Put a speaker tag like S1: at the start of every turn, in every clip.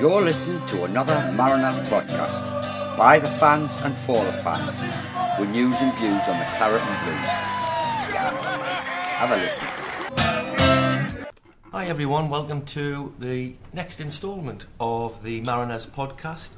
S1: You're listening to another Mariners podcast by the fans and for the fans with news and views on the Claret and Blues. Have a listen.
S2: Hi everyone, welcome to the next instalment of the Mariners podcast.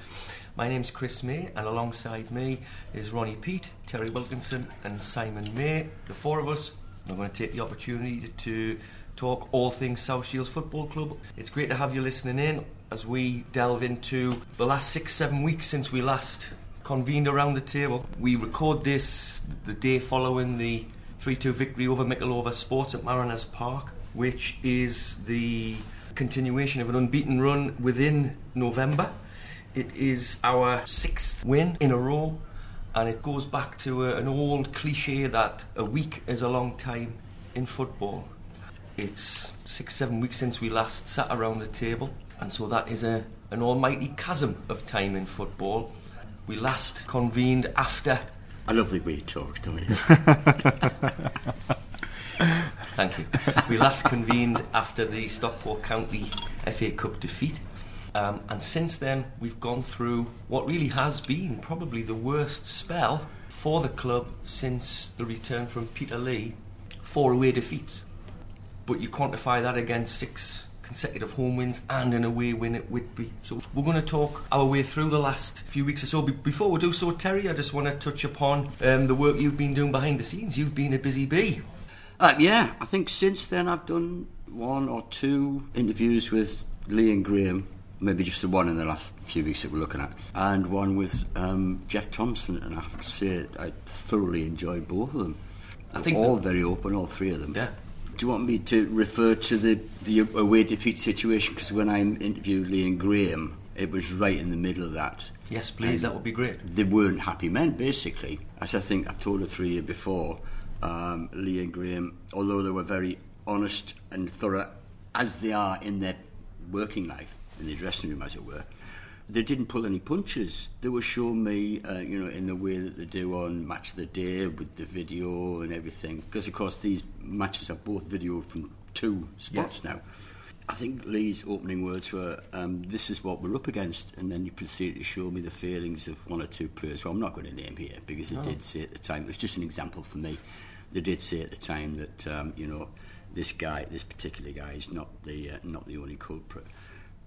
S2: My name's Chris May, and alongside me is Ronnie Pete, Terry Wilkinson, and Simon May. The four of us are going to take the opportunity to talk all things South Shields Football Club. It's great to have you listening in as we delve into the last six, seven weeks since we last convened around the table. We record this the day following the 3 2 victory over Mickleover Sports at Mariners Park, which is the continuation of an unbeaten run within November. It is our sixth win in a row, and it goes back to a, an old cliche that a week is a long time in football. It's six, seven weeks since we last sat around the table, and so that is a, an almighty chasm of time in football. We last convened after.
S3: I love the way you talk, don't you?
S2: Thank you. We last convened after the Stockport County FA Cup defeat. Um, and since then, we've gone through what really has been probably the worst spell for the club since the return from Peterlee. Four away defeats. But you quantify that against six consecutive home wins and an away win at Whitby. So we're going to talk our way through the last few weeks or so. Be- before we do so, Terry, I just want to touch upon um, the work you've been doing behind the scenes. You've been a busy bee.
S3: Uh, yeah, I think since then I've done one or two interviews with Lee and Graham, maybe just the one in the last few weeks that we're looking at, and one with um, Jeff Thompson, and I have to say I thoroughly enjoyed both of them.
S2: I think
S3: all
S2: that-
S3: very open, all three of them.
S2: Yeah.
S3: Do you want me to refer to the, the away defeat situation? Because when I interviewed Lee and Graham, it was right in the middle of that.
S2: Yes, please, that would be great.
S3: they weren't happy men, basically. As I think I've told the three you before, um, Lee and Graham, although they were very honest and thorough, as they are in their working life, in the dressing room, as it were, they didn't pull any punches. They were showing me, uh, you know, in the way that they do on Match of the Day with the video and everything. Because, of course, these matches are both videoed from two spots now. I think Lee's opening words were, um, "This is what we're up against," and then he proceeded to show me the failings of one or two players who I'm not going to name here because they did say at the time. It was just an example for me. They did say at the time that um, you know this guy, this particular guy, is not the uh, not the only culprit.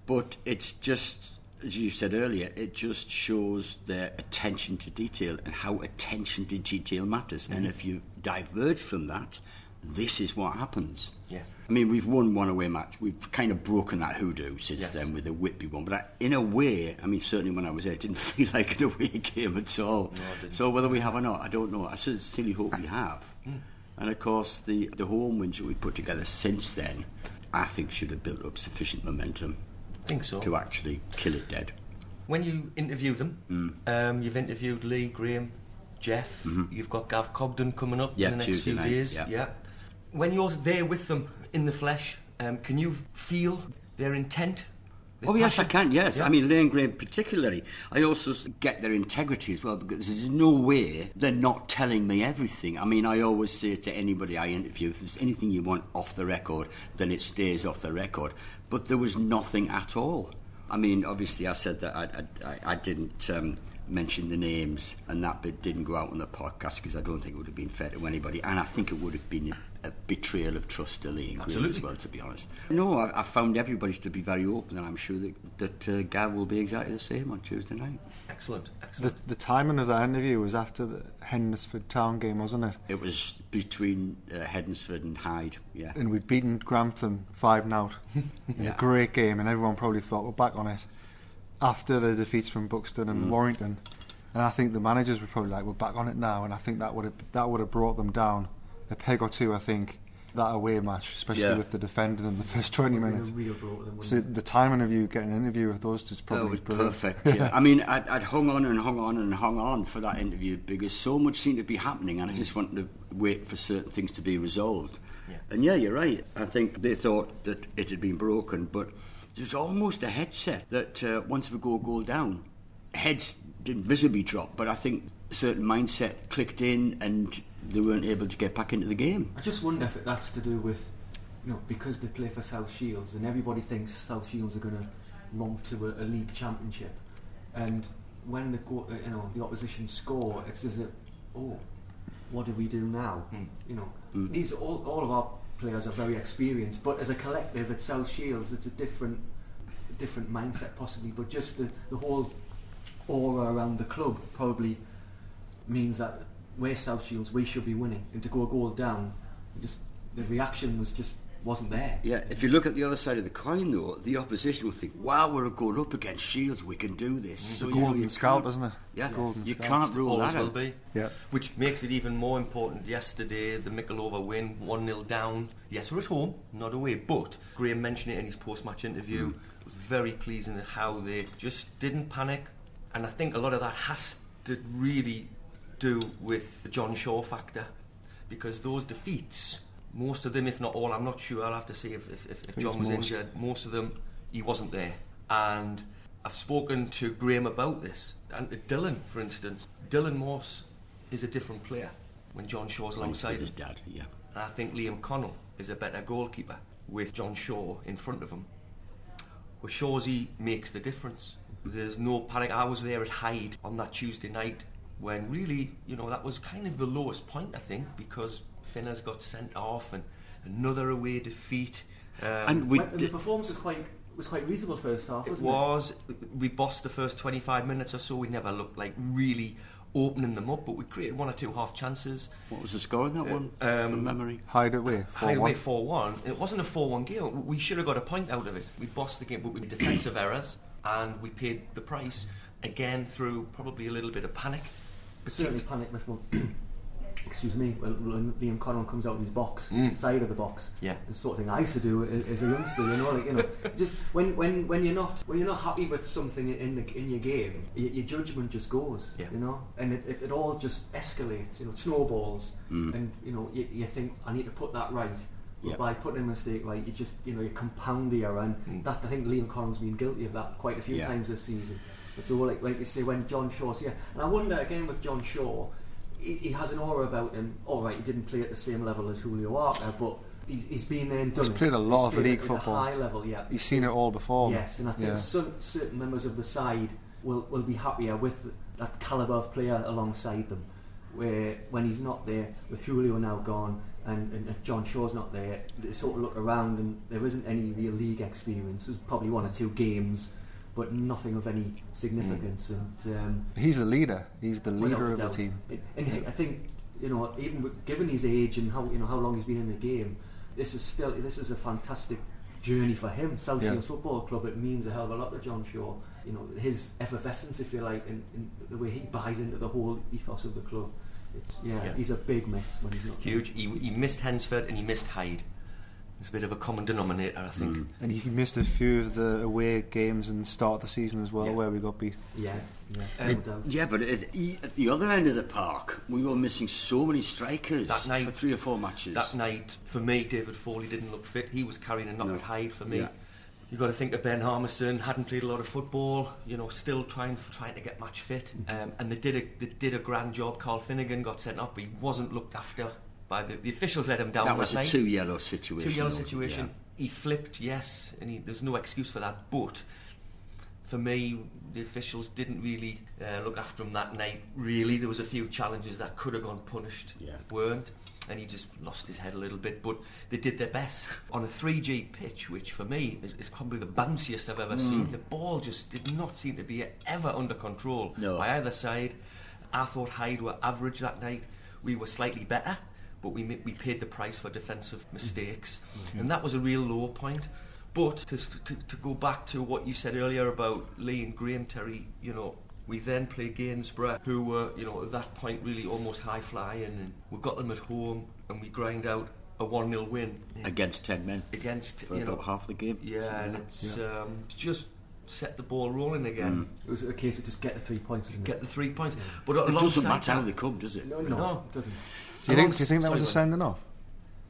S3: But it's just, as you said earlier, it just shows their attention to detail and how attention to detail matters. And mm-hmm. if you diverge from that, this is what happens.
S2: Yeah.
S3: I mean, we've won one away match. We've kind of broken that hoodoo since
S2: Yes.
S3: then with the Whitby one. But I, in a way, I mean, certainly when I was there, it didn't feel like an away game at all. No, so whether we have or not, I don't know. I sincerely hope we have. Hmm. And of course, the, the home wins that we put together since then, I think should have built up sufficient momentum
S2: think so.
S3: to actually kill it dead.
S2: When you interview them,
S3: Mm.
S2: um, you've interviewed Lee, Graham, Jeff. You've got Gav Cogdon coming up
S3: Mm-hmm. Yeah,
S2: in the next
S3: Tuesday
S2: few
S3: night,
S2: days.
S3: yeah. yeah.
S2: When you're there with them in the flesh, um, can you feel their intent? their
S3: Oh yes, I can. Yes,
S2: Yeah.
S3: I mean Lane Graham particularly. I also get their integrity as well because there's no way they're not telling me everything. I mean, I always say to anybody I interview, if there's anything you want off the record, then it stays off the record. But there was nothing at all. I mean, obviously, I said that I, I, I- didn't um, mention the names, and that bit didn't go out on the podcast because I don't think it would have been fair to anybody, and I think it would have been a, a betrayal of trust to Lee Graham as
S2: Absolutely.
S3: well, to be honest. No, I, I found everybody to be very open, and I'm sure that, that uh, Gav will be exactly the same on Tuesday night.
S2: Excellent,
S4: The,
S2: excellent.
S4: the timing of that interview was after the Hednesford Town game, wasn't it?
S3: It was between uh, Hednesford and Hyde, yeah.
S4: And we'd beaten Grantham 5 0 in
S3: Yeah.
S4: a great game, and everyone probably thought we're back on it after the defeats from Buxton
S3: Mm.
S4: and Warrington. And I think the managers were probably like, we're back on it now, and I think that would have that would have brought them down a peg or two. I think that away match, especially
S3: Yeah.
S4: with the defending in the first 20 minutes.
S5: real them,
S4: So the timing of you getting an interview with those two is
S3: Oh,
S4: probably
S3: it was
S4: brilliant.
S3: perfect. Yeah. I mean, I'd, I'd hung on and hung on and hung on for that interview because so much seemed to be happening, and I just wanted to wait for certain things to be resolved.
S2: Yeah.
S3: And yeah, you're right. I think they thought that it had been broken, but there's almost a headset that uh, once we go a goal down, heads didn't visibly drop, but I think a certain mindset clicked in, and they weren't able to get back into the game.
S5: I just wonder if that's to do with, you know, because they play for South Shields and everybody thinks South Shields are going to romp to a, a league championship, and when the you know the opposition score, it's as if oh, what do we do now?
S2: Mm.
S5: You know,
S3: Mm.
S5: these all all of our players are very experienced, but as a collective at South Shields, it's a different different mindset possibly. But just the the whole aura around the club probably means that we're South Shields, we should be winning, and to go a goal down, just the reaction was just wasn't there.
S3: Yeah, if you look at the other side of the coin, though, the opposition will think, "Wow, we're going up against Shields. We can do this."
S4: It's
S3: So,
S4: a
S3: you know,
S4: golden
S3: you
S4: scout,
S3: can't-
S4: isn't it?
S3: Yeah,
S4: Golden
S3: you
S4: scout.
S3: can't rule
S2: Always
S3: that
S2: will
S3: out.
S2: be.
S4: Yeah.
S2: Which makes it even more important. Yesterday, the Mickleover win, 1 0 down. Yes, we're at home, not away. But Graham mentioned it in his post match interview. Hmm. It was very pleasing how they just didn't panic. And I think a lot of that has to really do with the Jon Shaw factor. Because those defeats, most of them, if not all, I'm not sure, I'll have to see if, if, if, if
S4: Jon
S2: was
S4: most.
S2: injured, most of them, he wasn't there. And I've spoken to Graham about this. And Dillon, for instance, Dillon Morse is a different player when Jon Shaw's alongside
S3: his
S2: him.
S3: dad, yeah.
S2: And I think Liam Connell is a better goalkeeper with Jon Shaw in front of him. With Shawsy makes the difference. There's no panic. I was there at Hyde on that Tuesday night when really, you know, that was kind of the lowest point, I think, because Finners got sent off and another away defeat. Um,
S3: And we
S5: Well, the
S3: did,
S5: performance was quite was quite reasonable first half,
S2: it
S5: wasn't it?
S2: was. We bossed the first 25 minutes or so. We never looked like really opening them up, but we created one or two half chances.
S3: what was the score in that one?
S2: um,
S3: from memory.
S4: Hyde away.
S2: Hyde away
S4: 4-1.
S2: 4 1. It wasn't a 4 1 game. We should have got a point out of it. We bossed the game, but with defensive errors, and we paid the price again through probably a little bit of panic.
S5: Certainly panic with one. excuse me, when, Liam Connell comes out of his box,
S2: Mm.
S5: side of the box.
S2: Yeah.
S5: The sort of thing I used to do as, a youngster, you know, like you know, just when, when, when you're not when you're not happy with something in the in your game, your, your judgment just goes,
S2: Yeah.
S5: you know, and it, it, it all just escalates, you know, it snowballs,
S3: Mm.
S5: and you know, you, you think I need to put that right. But
S3: Yep.
S5: by putting a mistake right, you just you know you compound the error, and
S2: Mm.
S5: that I think Liam Connell's been guilty of that quite a few
S3: Yeah.
S5: times this season. But so like like you say when Jon Shaw's here, and I wonder again with Jon Shaw, he, he has an aura about him. All right, he didn't play at the same level as Julio Arca, but he's, he's been there and done
S4: He's
S5: it.
S4: played a lot
S5: He's
S4: of league
S5: at,
S4: football.
S5: High level, yeah.
S4: He's seen it all before.
S5: Yes, and I think
S4: Yeah.
S5: some, certain members of the side will, will be happier with that calibre of player alongside them. Where when he's not there, with Julio now gone, and, and if Jon Shaw's not there, they sort of look around and there isn't any real league experience. There's probably one or two games, but nothing of any significance. And um,
S4: He's the leader. He's the leader of the
S5: doubt.
S4: team.
S5: And I think you know, even given his age and how you know how long he's been in the game, this is still this is a fantastic journey for him. South
S4: Yeah.
S5: Shields Football Club. It means a hell of a lot to Jon Shaw. You know, his effervescence, if you like, and, and the way he buys into the whole ethos of the club. It's, yeah,
S2: Yeah.
S5: he's a big miss when he's not.
S2: Huge. He, he missed Hednesford and he missed Hyde. It's a bit of a common denominator, I think.
S3: Mm.
S4: And he missed a few of the away games and start of the season as well,
S5: Yeah.
S4: where we got beat.
S5: Yeah, yeah,
S2: Um,
S5: no.
S3: Yeah, but at, at the other end of the park, we were missing so many strikers
S2: That night-
S3: for three or four matches.
S2: That night, for me, David Foley didn't look fit. He was carrying a knock
S3: No.
S2: at Hyde for me.
S3: Yeah.
S2: You've got to think of Ben Harmison, hadn't played a lot of football, you know, still trying trying to get match fit. Um, and they did a they did a grand job. Carl Finnegan got sent off, but he wasn't looked after by the, the officials. Let him down.
S3: that was a
S2: night.
S3: two yellow situation.
S2: two yellow situation. He flipped, yes, and he, there's no excuse for that. But for me, the officials didn't really uh, look after him that night. Really, there was a few challenges that could have gone punished,
S3: Yeah.
S2: weren't, and he just lost his head a little bit. But they did their best on a 3G pitch, which for me is, is probably the bounciest I've ever
S3: Mm.
S2: seen. The ball just did not seem to be ever under control
S3: No.
S2: by either side. I thought Hyde were average that night. We were slightly better, but we we paid the price for defensive mistakes, and that was a real low point. But to, to, to go back to what you said earlier about Lee and Graham Terry, you know, we then play Gainsborough, who were, you know, at that point really almost high flying, and we got them at home, and we grind out a 1 0 win
S3: against ten men
S2: against,
S3: for
S2: you know,
S3: about half the game.
S2: yeah,
S3: something
S2: and
S3: like
S2: it's um, just set the ball rolling again.
S3: Mm.
S5: It was a case of just get the three points. Wasn't
S2: Get the three points. But.
S3: It doesn't
S2: alongside
S3: matter how they come, does it?
S5: No, no,
S2: No.
S5: it doesn't.
S4: Do you think? Do you think that was a
S2: Sorry,
S4: sending off?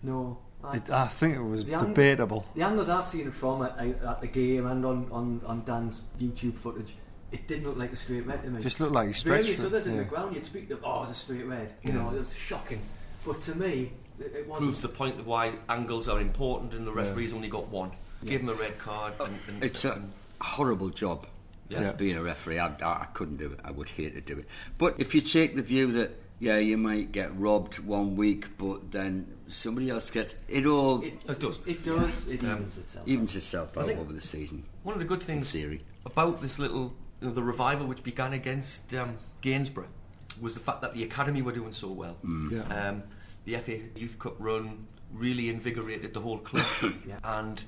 S5: No, I,
S4: It, I think it was
S5: The ang-
S4: debatable.
S5: The angles I've seen it from at, at the game and on, on, on Dan's YouTube footage, it didn't look like a straight red to me.
S4: Just looked like he stretched.
S5: Various
S4: it,
S5: others in the ground, you'd speak to, oh, it's a straight red. You
S2: Yeah.
S5: know, it was shocking. But to me, it, it wasn't.
S2: proves the point of why angles are important and the
S4: Yeah.
S2: referee's only got one.
S5: Yeah.
S2: Give him a red card and, and, oh,
S3: It's a- horrible job.
S2: Yeah.
S4: Yeah.
S3: Being a referee, I, I, I couldn't do it. I would hate to do it. But if you take the view that yeah, you might get robbed one week, but then somebody else gets it all
S5: It,
S2: It does.
S5: It does. It
S2: Um,
S5: evens itself.
S3: evens itself
S2: I
S3: out
S2: think-
S3: over the season.
S2: One of the good things
S3: theory.
S2: about this little you know, the revival which began against um, Gainsborough was the fact that the academy were doing so well.
S4: Yeah.
S2: Um, the FA Youth Cup run really invigorated the whole club,
S5: Yeah.
S2: and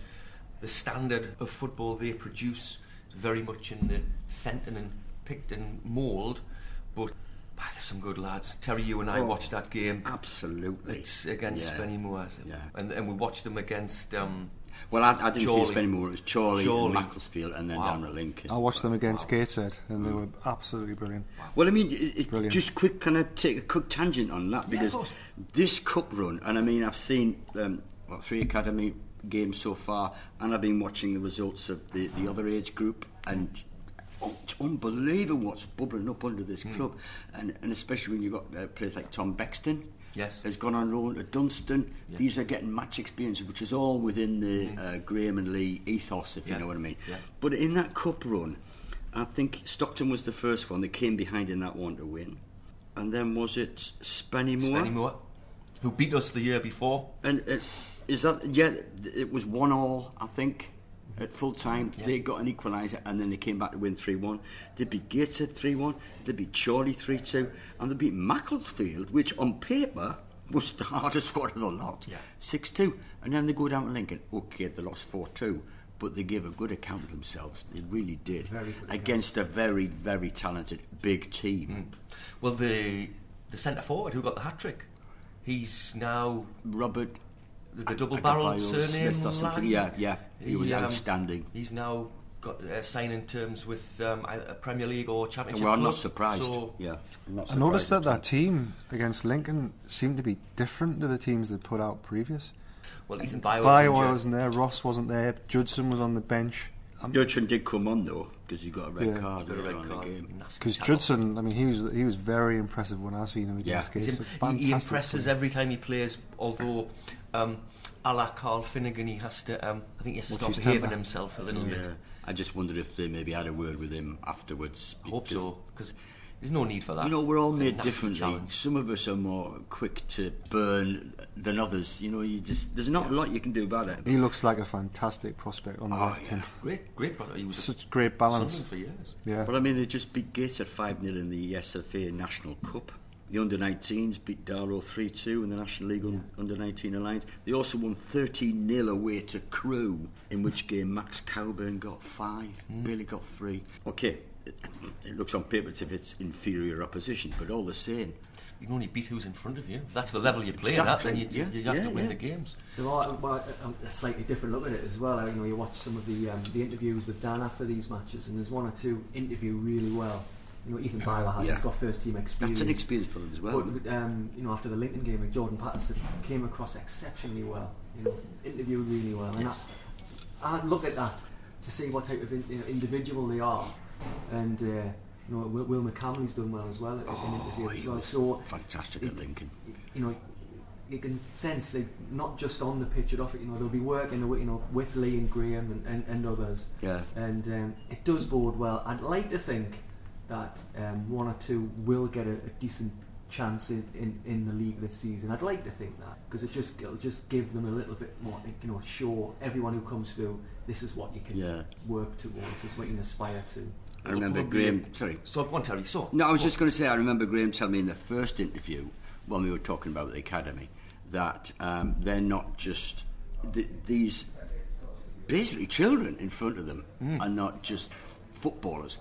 S2: the standard of football they produce is very much in the Fenton and Picton mould. But there's some good lads. Terry, you and I
S3: Oh,
S2: watched that game.
S3: Absolutely.
S2: It's against
S3: Yeah.
S2: Spennymoor,
S3: Yeah.
S2: and, and we watched them against. Um,
S3: Well, I, I didn't
S2: Chorley.
S3: see Spennymoor. It was Charlie,
S2: Chorley.
S3: and Macclesfield, and then
S2: Wow.
S3: down at Lincoln.
S4: I watched them against
S2: Wow.
S4: Gateshead, and they were absolutely brilliant.
S3: Well, I mean, it, it, just quick, kind of take a quick tangent on that because
S2: course.
S3: this cup run, and I mean, I've seen um, what three academy games so far, and I've been watching the results of the, the other age group, and oh, it's unbelievable what's bubbling up under this club, and, and especially when you've got uh, players like Tom Bexton.
S2: Yes.
S3: Has gone on loan to Dunston.
S2: Yeah.
S3: These are getting match experience, which is all within the uh, Graham and Lee ethos, if
S2: Yeah.
S3: you know what I mean.
S2: Yeah.
S3: But in that cup run, I think Stockton was the first one that came behind in that one to win. And then was it Spennymoor?
S2: Spennymoor, who beat us the year before.
S3: And uh, is that, yeah, it was one all, I think, at full time.
S2: Yeah.
S3: They got an equaliser and then they came back to win 3 1. They beat Gateshead 3 1, they beat Chorley 3 2, and they beat Macclesfield, which on paper was the hardest one of the lot,
S2: Yeah.
S3: 6 2. And then they go down to Lincoln. Okay, they lost 4 2. But they gave a good account of themselves. They really did.
S5: Good account.
S3: against a very, very talented big team.
S2: Mm. Well, the the centre forward who got the hat trick, he's now
S3: Robert
S2: the, the double barrel
S3: Adebayo
S2: surname.
S3: Smith or something.
S2: Lang.
S3: Yeah, yeah. He, was
S2: um,
S3: outstanding.
S2: He's now got uh, signing terms with um, a Premier League or Championship.
S3: Well, I'm not surprised.
S2: So,
S3: yeah, I'm not
S4: I noticed that that team against Lincoln seemed to be different to the teams they put out previous.
S2: well, Ethan Bio,
S4: Bio
S2: was injured.
S4: wasn't there, Ross wasn't there, Judson was on the bench.
S3: at all. Judson did come on though because he got a red
S4: Yeah.
S3: card
S2: Got a red
S3: on in
S2: card.
S3: the game.
S4: Because. Judson, I mean, he was he was very impressive when I seen him
S3: Yeah.
S4: against
S2: He's
S4: Gates.
S2: he, he impresses
S4: player.
S2: every time he plays. Although, um, a la Carl Finnegan, he has to. Um, I think he has to
S4: Watch
S2: start
S4: his
S2: behaving
S4: temper.
S2: himself a little
S3: Yeah.
S2: bit.
S3: I just wondered if they maybe had a word with him afterwards.
S2: I hope so because there's no need for that.
S3: You know, we're all made
S2: nasty
S3: differently. Some of us are more quick to burn than others. You know, you just there's not a lot you can do about it.
S4: He looks like a fantastic prospect on the
S3: Oh,
S4: left.
S3: yeah.
S2: Great, great brother. He was
S4: Such great balance.
S2: For years.
S4: Yeah.
S3: But I mean, they just beat Gates at 5 0 in the SFA National Cup. The under 19s beat Darrow 3 2 in the National League un- under 19 Alliance. They also won 13 0 away to Crewe, in which game Max Cowburn got 5, Billy got 3. Okay, it, it looks on paper as if it's inferior opposition, but all the same.
S2: You can only beat who's in front of you. If that's the level you're playing
S3: Exactly,
S2: at, then you,
S3: yeah,
S2: you have
S3: yeah,
S2: to win
S3: yeah.
S2: the games.
S5: There are well, a, a slightly different look at it as well. You know, you watch some of the um, the interviews with Dan after these matches, and there's one or two interview really well. You know, Ethan Bauer has.
S3: Yeah.
S5: He's got first team experience.
S3: That's an experience for them as well.
S5: But um, you know, after the Lincoln game, Jordan Patterson came across exceptionally well. You know, interviewed really well, and
S2: Yes.
S5: I, I look at that to see what type of in, you know, individual they are, and uh, you know, Will, Will McCamley's done well as well in
S3: Oh,
S5: interview
S3: he
S5: well. So
S3: fantastic at Lincoln.
S5: you know, you can sense they not just on the pitch but off it. You know, they'll be working, you know, with Lee and Graham and, and, and others,
S3: Yeah.
S5: and um, it does bode well. I'd like to think that um, one or two will get a, a decent chance in, in, in the league this season. I'd like to think that because it just it'll just give them a little bit more, you know, show everyone who comes through this is what you can
S3: Yeah.
S5: work towards, this is what you can aspire to.
S3: I remember Graham. Sorry.
S2: So go on, Terry. So
S3: No, I was just going to say, I remember Graham telling me in the first interview when we were talking about the academy that um, they're not just th- these basically children in front of them are not just footballers.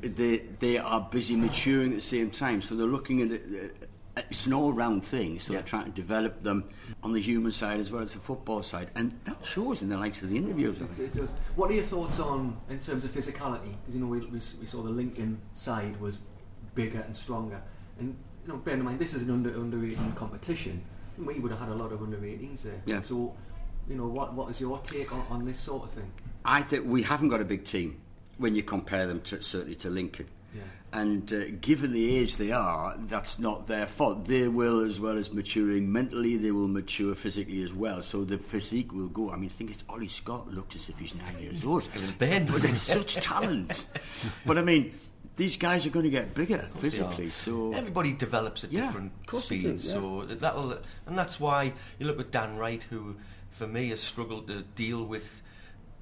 S3: They they are busy maturing at the same time, so they're looking at it. It's an all-round thing, so
S2: Yeah.
S3: they're trying to develop them on the human side as well as the football side, and that shows in the likes of the interviews.
S5: It, it does. What are your thoughts on in terms of physicality? Because you know we, we, we saw the Lincoln side was bigger and stronger, and you know bear in mind this is an under under 18 competition. We would have had a lot of under 18s there.
S3: Yeah.
S5: So, you know what what is your take on, on this sort of thing?
S3: I think we haven't got a big team when you compare them to certainly to Lincoln.
S5: Yeah.
S3: And uh, given the age they are, that's not their fault. They will, as well as maturing mentally, they will mature physically as well. So the physique will go. I mean, I think it's Ollie Scott looks as if he's nine years old.
S2: bend.
S3: But there's such talent. But I mean, these guys are going to get bigger physically. So
S2: everybody develops at
S3: Yeah,
S2: different
S3: of course they
S2: speeds.
S3: do, yeah.
S2: So that'll, and that's why you look at Dan Wright, who for me has struggled to deal with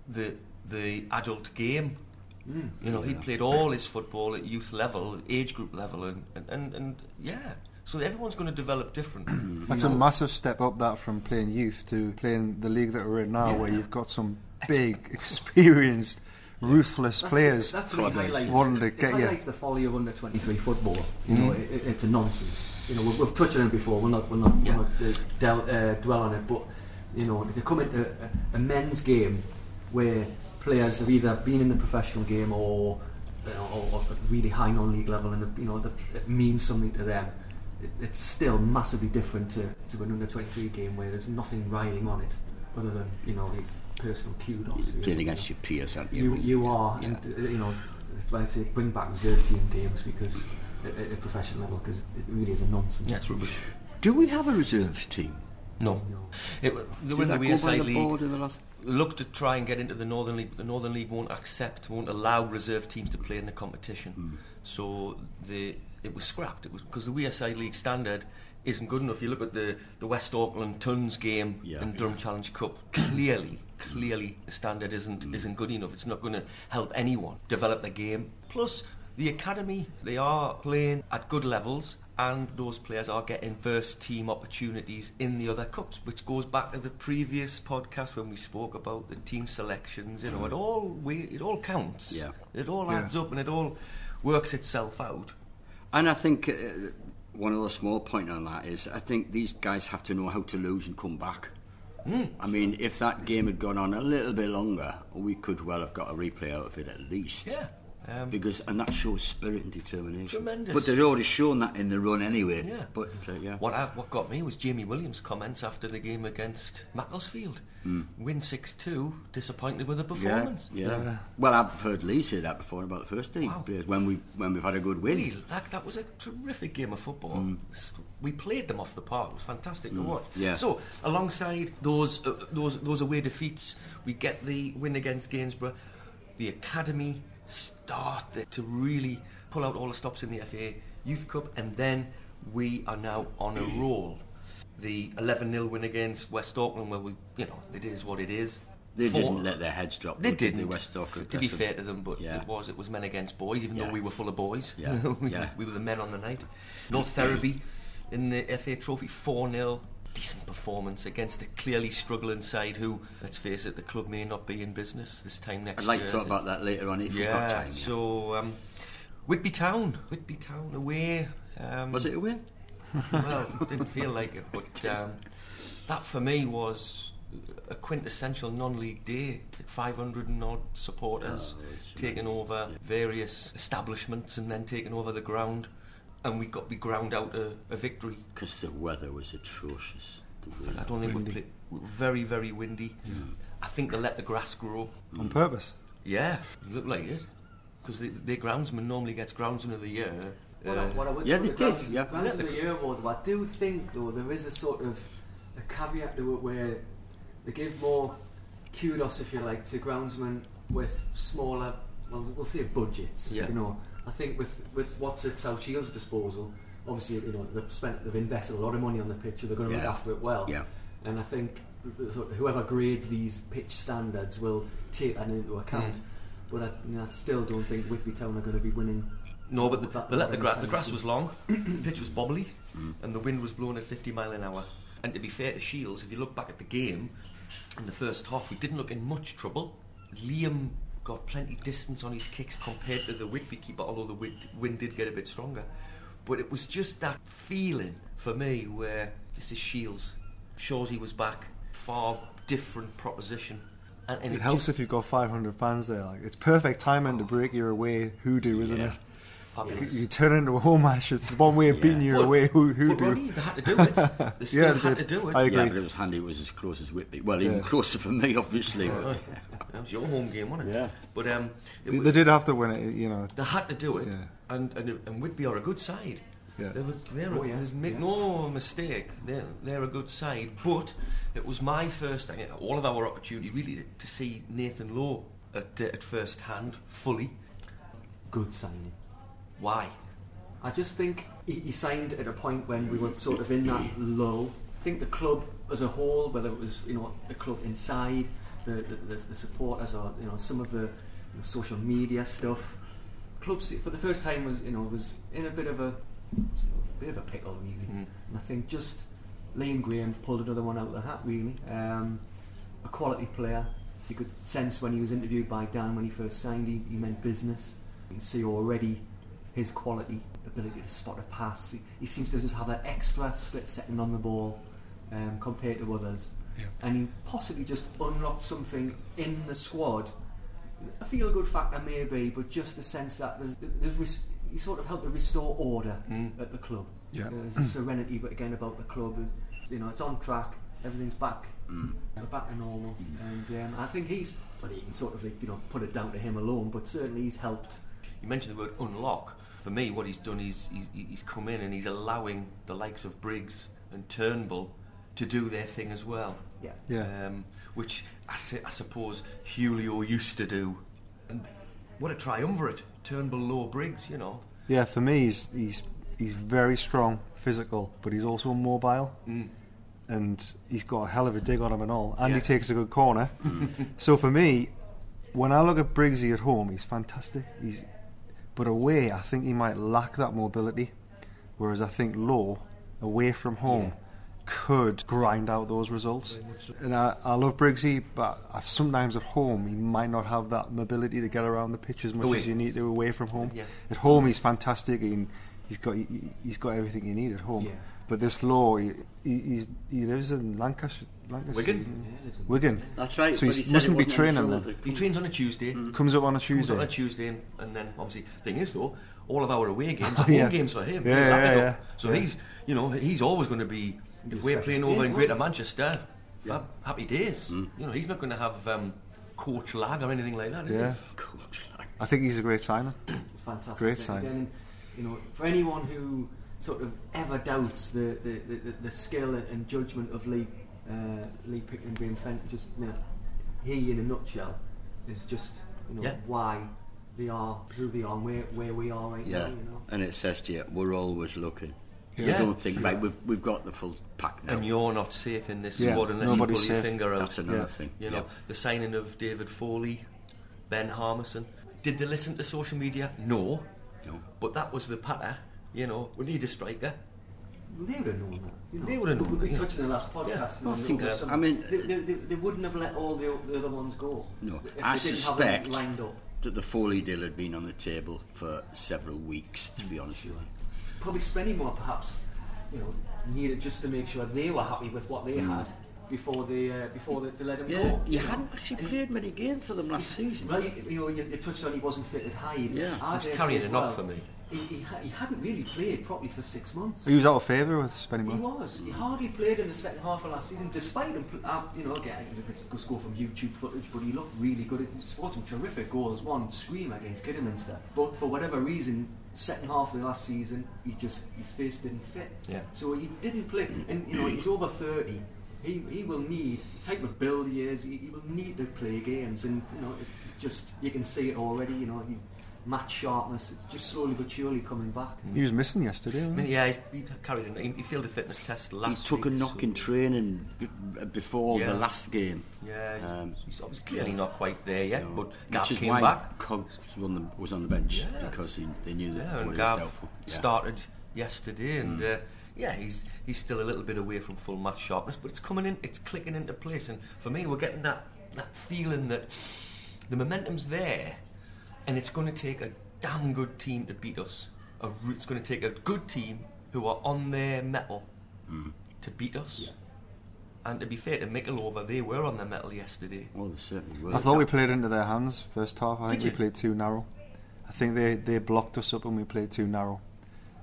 S2: the the adult game.
S3: Mm.
S2: You know, he played all his football at youth level, age group level, and and, and, and yeah. So everyone's going to develop different.
S4: That's a massive step up that from playing youth to playing the league that we're in now, where you've got some big, experienced, ruthless players.
S5: That's what
S3: Club
S5: highlights,
S4: wanting to
S5: it
S4: get you.
S5: highlights the folly of under twenty three football. You know, it, it- it's a nonsense. You know, we've, we've touched on it before. We're not, we're not,
S2: Yeah.
S5: we're not uh, del, uh, dwell on it, but you know, to come into a, a men's game where players have either been in the professional game or you know, or, or at really high non-league level, and you know, that it means something to them. It, it's still massively different to, to an under twenty three game where there's nothing riding on it other than you know the personal kudos.
S3: You're playing against your peers, aren't you?
S5: You, you are,
S3: Yeah.
S5: and uh, you know, that's why I say bring back reserve team games because at, at a professional level because it really is a nonsense.
S2: yeah, rubbish.
S3: Do we have a reserves team?
S2: No,
S5: No.
S2: it, they
S3: Did
S2: were in the Wearside
S3: the
S2: League.
S3: the last?
S2: looked to try and get into the Northern League, but the Northern League won't accept, won't allow reserve teams to play in the competition.
S3: Hmm.
S2: So the it was scrapped. It was because the Wearside League standard isn't good enough. You look at the the West Auckland Tons game
S3: Yeah,
S2: in Durham
S3: yeah.
S2: Challenge Cup. Clearly, clearly, the standard isn't
S3: Hmm.
S2: isn't good enough. It's not going to help anyone develop the game. Plus. The academy, they are playing at good levels, and those players are getting first team opportunities in the other cups, which goes back to the previous podcast when we spoke about the team selections. You know, it all we, it all counts.
S3: Yeah.
S2: It all
S4: Yeah.
S2: adds up, and it all works itself out.
S3: And I think uh, one other small point on that is I think these guys have to know how to lose and come back.
S2: Hmm.
S3: I mean, if that game had gone on a little bit longer, we could well have got a replay out of it at least.
S2: Yeah. Um,
S3: Because and that shows spirit and determination.
S2: Tremendous.
S3: But they'd already shown that in the run anyway.
S2: Yeah.
S3: But uh, yeah.
S2: What I, what got me was Jamie Williams' comments after the game against Macclesfield. Win six two, disappointed with the
S3: Hmm. Yeah,
S2: performance.
S3: yeah.
S4: Yeah.
S3: Well, I've heard Lee say that before about the first team
S2: Wow.
S3: when we when we've had a good win.
S2: Really, that, that was a terrific game of football.
S3: Hmm.
S2: S- We played them off the park. It was fantastic to watch.
S3: yeah.
S2: So, alongside those uh, those those away defeats, we get the win against Gainsborough. The academy start the- to really pull out all the stops in the FA Youth Cup, and then we are now on a mm. roll. The 11 0 win against West Auckland, where we, you know, it is what it is.
S3: They
S2: Four-
S3: didn't let their heads drop.
S2: they
S3: did
S2: didn't.
S3: West Auckland.
S2: to be fair to them, but
S3: Yeah.
S2: it was it was men against boys, even
S3: Yeah.
S2: though we were full of boys.
S3: Yeah,
S2: we,
S3: yeah.
S2: we were the men on the night. North Ferriby in the FA Trophy, four 0 Decent performance against a clearly struggling side who, let's face it, the club may not be in business this time next year.
S3: I'd like
S2: year.
S3: to talk about that later on if we've
S2: yeah,
S3: got time. yeah.
S2: so um, Whitby Town, Whitby Town away. Um,
S3: Was it a win?
S2: well, it didn't feel like it, but um, that for me was a quintessential non-league day. 500 and odd supporters
S3: Oh,
S2: taking over various establishments and then taking over the ground, and we got we ground out a, a victory.
S3: Because the weather was atrocious. The wind.
S2: I don't think we've played we very very windy. I think they let the grass grow.
S4: on purpose.
S2: Yeah, looked like it because the, the groundsman normally gets groundsman of the year.
S5: What, I,
S2: Uh,
S5: what I would
S3: yeah, they
S5: with
S3: did,
S5: Grounds,
S3: yeah.
S5: Grounds of the Year award, though, I do think though there is a sort of a caveat to it where they give more kudos, if you like, to groundsmen with smaller, well, we'll say budgets.
S2: Yeah.
S5: You know, I think with with what's at South Shields' disposal, obviously, you know, they've spent, they've invested a lot of money on the pitch, so they're going to
S3: Yeah.
S5: look after it well.
S3: Yeah.
S5: And I think th- sort of whoever grades these pitch standards will take that into account.
S2: Mm.
S5: But I, you know, I still don't think Whitby Town are going to be winning
S2: No, but the, they let the, gra- the grass was long, the pitch was bobbly, and the wind was blowing at 50 mile an hour. And to be fair to Shields, if you look back at the game, in the first half, we didn't look in much trouble. Liam got plenty distance on his kicks compared to the Whitby keeper, although the wind, wind did get a bit stronger. But it was just that feeling for me where this is Shields. Shawsey was back, far different proposition. And, and
S4: It helps
S2: just-
S4: if you've got 500 fans there. Like it's perfect timing to oh. break your away hoodoo, isn't
S3: Yeah.
S4: it?
S2: fabulous.
S4: You turn into a home match. It's one way of beating you
S2: But-
S4: away. Who who
S2: but? Ronnie, they had to do it. They still
S4: Yeah, they
S2: had
S4: did.
S2: to do it.
S4: I agree.
S3: Yeah, but it was handy. It was as close as Whitby. Well, even
S4: Yeah.
S3: closer for me, obviously. But-
S2: That was your home game, wasn't it?
S3: Yeah.
S2: But um, it
S4: They,
S2: was-
S4: they did have to win it. You know.
S2: They had to do it,
S4: Yeah.
S2: and, and and Whitby are a good side.
S4: Yeah.
S2: They were, they're,
S5: Oh, yeah,
S2: make
S5: yeah.
S2: no mistake, they're, they're a good side. But it was my first, I mean, all of our opportunity really to, to see Nathan Lowe at, uh, at first hand fully.
S5: Good signing.
S2: Why?
S5: I just think he, he signed at a point when we were sort of in that low. I think the club as a whole, whether it was you know the club inside, the the, the, the supporters, or you know some of the you know, social media stuff, clubs for the first time was you know was in a bit of a bit of a pickle really.
S2: Mm.
S5: And I think just Liam Graham pulled another one out of the hat really. Um, a quality player. You could sense when he was interviewed by Dan when he first signed, he, he meant business. You can see already his quality, ability to spot a pass. He, he seems to just have that extra split second on the ball um, compared to others.
S2: Yeah.
S5: And he possibly just unlocked something in the squad. A feel good factor maybe, but just a sense that there's, there's res- he sort of helped to restore order
S2: Mm.
S5: at the club.
S4: Yeah.
S5: There's a serenity, but again about the club, and, you know, it's on track. Everything's back,
S3: Mm.
S5: back to normal, and um, I think he's. Well, you can sort of like, you know put it down to him alone, but certainly he's helped.
S2: You mentioned the word unlock. For me, what he's done is he's, he's come in and he's allowing the likes of Briggs and Turnbull to do their thing as well.
S5: Yeah.
S4: Yeah.
S2: um, which I, su- I suppose Julio used to do. And what a triumvirate, Turnbull, Low, Briggs, you know.
S4: Yeah. For me, he's he's he's very strong, physical, but he's also mobile.
S2: Mm.
S4: and he's got a hell of a dig on him and all, and
S2: Yeah.
S4: he takes a good corner. so for me, when I look at Briggsy at home, he's fantastic. He's, but away, I think he might lack that mobility, whereas I think Low, away from home, could grind out those results. And I, I love Briggsy, but I, sometimes at home he might not have that mobility to get around the pitch as much
S2: Away.
S4: as you need to away from home.
S2: Yeah.
S4: At home, he's fantastic. And he's got he, he's got everything you need at home.
S5: Yeah.
S4: But this law, he, he, he's, he lives in Lancashire. Lancashire
S2: Wigan?
S5: Yeah,
S4: Wigan.
S3: That's right.
S4: So
S3: but
S4: he mustn't be training
S3: until
S4: then.
S2: He trains on a Tuesday, mm.
S4: Comes up on a
S2: comes
S4: Tuesday.
S2: on a Tuesday, and, and then obviously, thing is though, all of our away games,
S4: Oh,
S2: are home
S4: yeah.
S2: games for him.
S4: Yeah,
S2: He'll
S4: yeah, yeah.
S2: So
S4: Yeah.
S2: he's, you know, he's always going to be. If we're playing over in Greater Manchester, fab, happy days. You know, he's not going to have um, coach lag or anything like that, is
S4: Yeah.
S3: Coach, lag.
S4: I think he's a great signer.
S5: fantastic.
S4: Great
S5: thing.
S4: sign.
S5: Again, you know, for anyone who sort of ever doubts the the, the, the, skill and, and judgment of Lee uh, Lee Picton and Graham Fenton, just you know, he in a nutshell is just you know
S2: Yeah.
S5: why they are who they are, where where we are right
S3: yeah.
S5: now. You know.
S3: And it says to you, we're always looking.
S2: Yeah.
S3: You don't think,
S5: Sure.
S3: right, we've, we've got the full pack now.
S2: And you're not safe in this
S4: Yeah,
S2: squad unless you pull
S4: nobody's
S2: your
S4: safe.
S2: finger out.
S3: That's another
S4: Yeah.
S3: thing.
S2: You know,
S3: yeah.
S2: the signing of David Foley, Ben Harmison. Did they listen to social media? No.
S3: No.
S2: But that was the patter. You know, we need a striker.
S5: They would have known that. You know.
S2: They would have known
S5: We, we
S2: that, yeah.
S5: touched in the last podcast.
S2: Yeah.
S5: you
S3: I think that-
S5: some-
S3: I mean-
S5: they, they, they, they wouldn't have let all the, the other ones go.
S3: No.
S5: If they
S3: I
S5: didn't have
S3: suspect
S5: lined up.
S3: that the Foley deal had been on the table for several weeks, to be honest with you.
S5: Probably spending more perhaps you know needed just to make sure they were happy with what they mm. had before the uh, before they, they let him
S3: Yeah,
S5: go
S3: you
S5: know.
S3: hadn't actually played many games for them last season.
S5: well you, you know you, you touched on he wasn't fit at Hyde
S3: Yeah.
S5: I
S2: He's carrying
S5: say
S2: a knock
S5: well,
S2: for me.
S5: he, he, ha- he hadn't really played properly for six months
S4: He was out of favour with spending money.
S5: he was. He hardly played in the second half of last season, despite him. pl- Uh, you know, again, you could just go from YouTube footage, but he looked really good. He scored some terrific goals. One scream against Kidderminster, but for whatever reason, second half of the last season, he just his face didn't fit.
S2: Yeah.
S5: So he didn't play, and you know he's over thirty. He, he will need the type of build he is. He, he will need to play games, and you know it just you can see it already. You know he's match sharpness. It's just slowly but surely coming back.
S4: He was missing yesterday. Wasn't he?
S2: yeah, he's, he carried in. He, he failed a fitness test last
S3: he took a knock
S2: so-
S3: in training b- before
S2: Yeah.
S3: the last game.
S2: Yeah,
S3: Um,
S2: he's obviously clearly not quite there yet,
S3: you know,
S2: but
S3: which
S2: Gav
S3: is
S2: came
S3: why
S2: back.
S3: Cogs was on the, was on the bench
S2: Yeah.
S3: because he, they knew that
S2: Yeah,
S3: Foley
S2: and
S3: was doubtful. Yeah.
S2: started yesterday, and
S3: Mm.
S2: uh, yeah, he's he's still a little bit away from full match sharpness, but it's coming in, it's clicking into place, and for me, we're getting that that feeling that the momentum's there, and it's going to take a damn good team to beat us. A, r- it's going to take a good team who are on their mettle
S3: Mm.
S2: to beat us. And to be fair to Mickleover, they were on their mettle yesterday.
S3: Well, they certainly were.
S4: I thought we played into their hands first half. I think
S2: Did
S4: we played too narrow. I think they, they blocked us up and we played too narrow.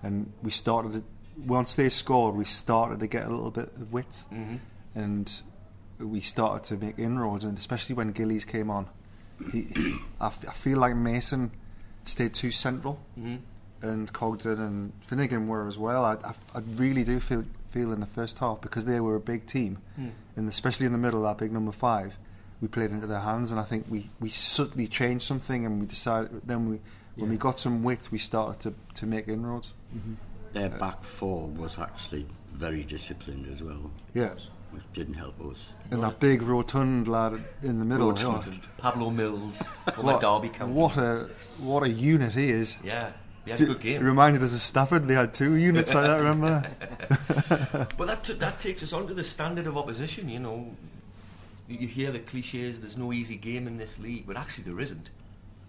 S4: And we started, to, once they scored, we started to get a little bit of width.
S2: Mm-hmm.
S4: And we started to make inroads, and especially when Gillies came on. He, I, f- I feel like Mason stayed too central,
S2: Mm-hmm.
S4: and Cogdon and Finnegan were as well. I, I, I really do feel feel in the first half because they were a big team,
S2: Mm.
S4: and especially in the middle, that big number five, we played into their hands, and I think we, we subtly changed something, and we decided then we when we got some width, we started to, to make inroads.
S5: Mm-hmm.
S3: Their back four was actually very disciplined as well,
S4: Yeah,
S3: which didn't help us.
S4: and that big rotund lad in the middle.
S3: Rotund.
S2: Pablo Mills from my
S4: What,
S2: Derby County.
S4: what a what a unit he is.
S2: Yeah, he had
S4: D-
S2: a good
S4: It
S2: game.
S4: reminded us of Stafford. They had two units like that. Remember?
S2: But that t- that takes us on to the standard of opposition. You know, you, you hear the cliches. There's no easy game in this league, but actually there isn't.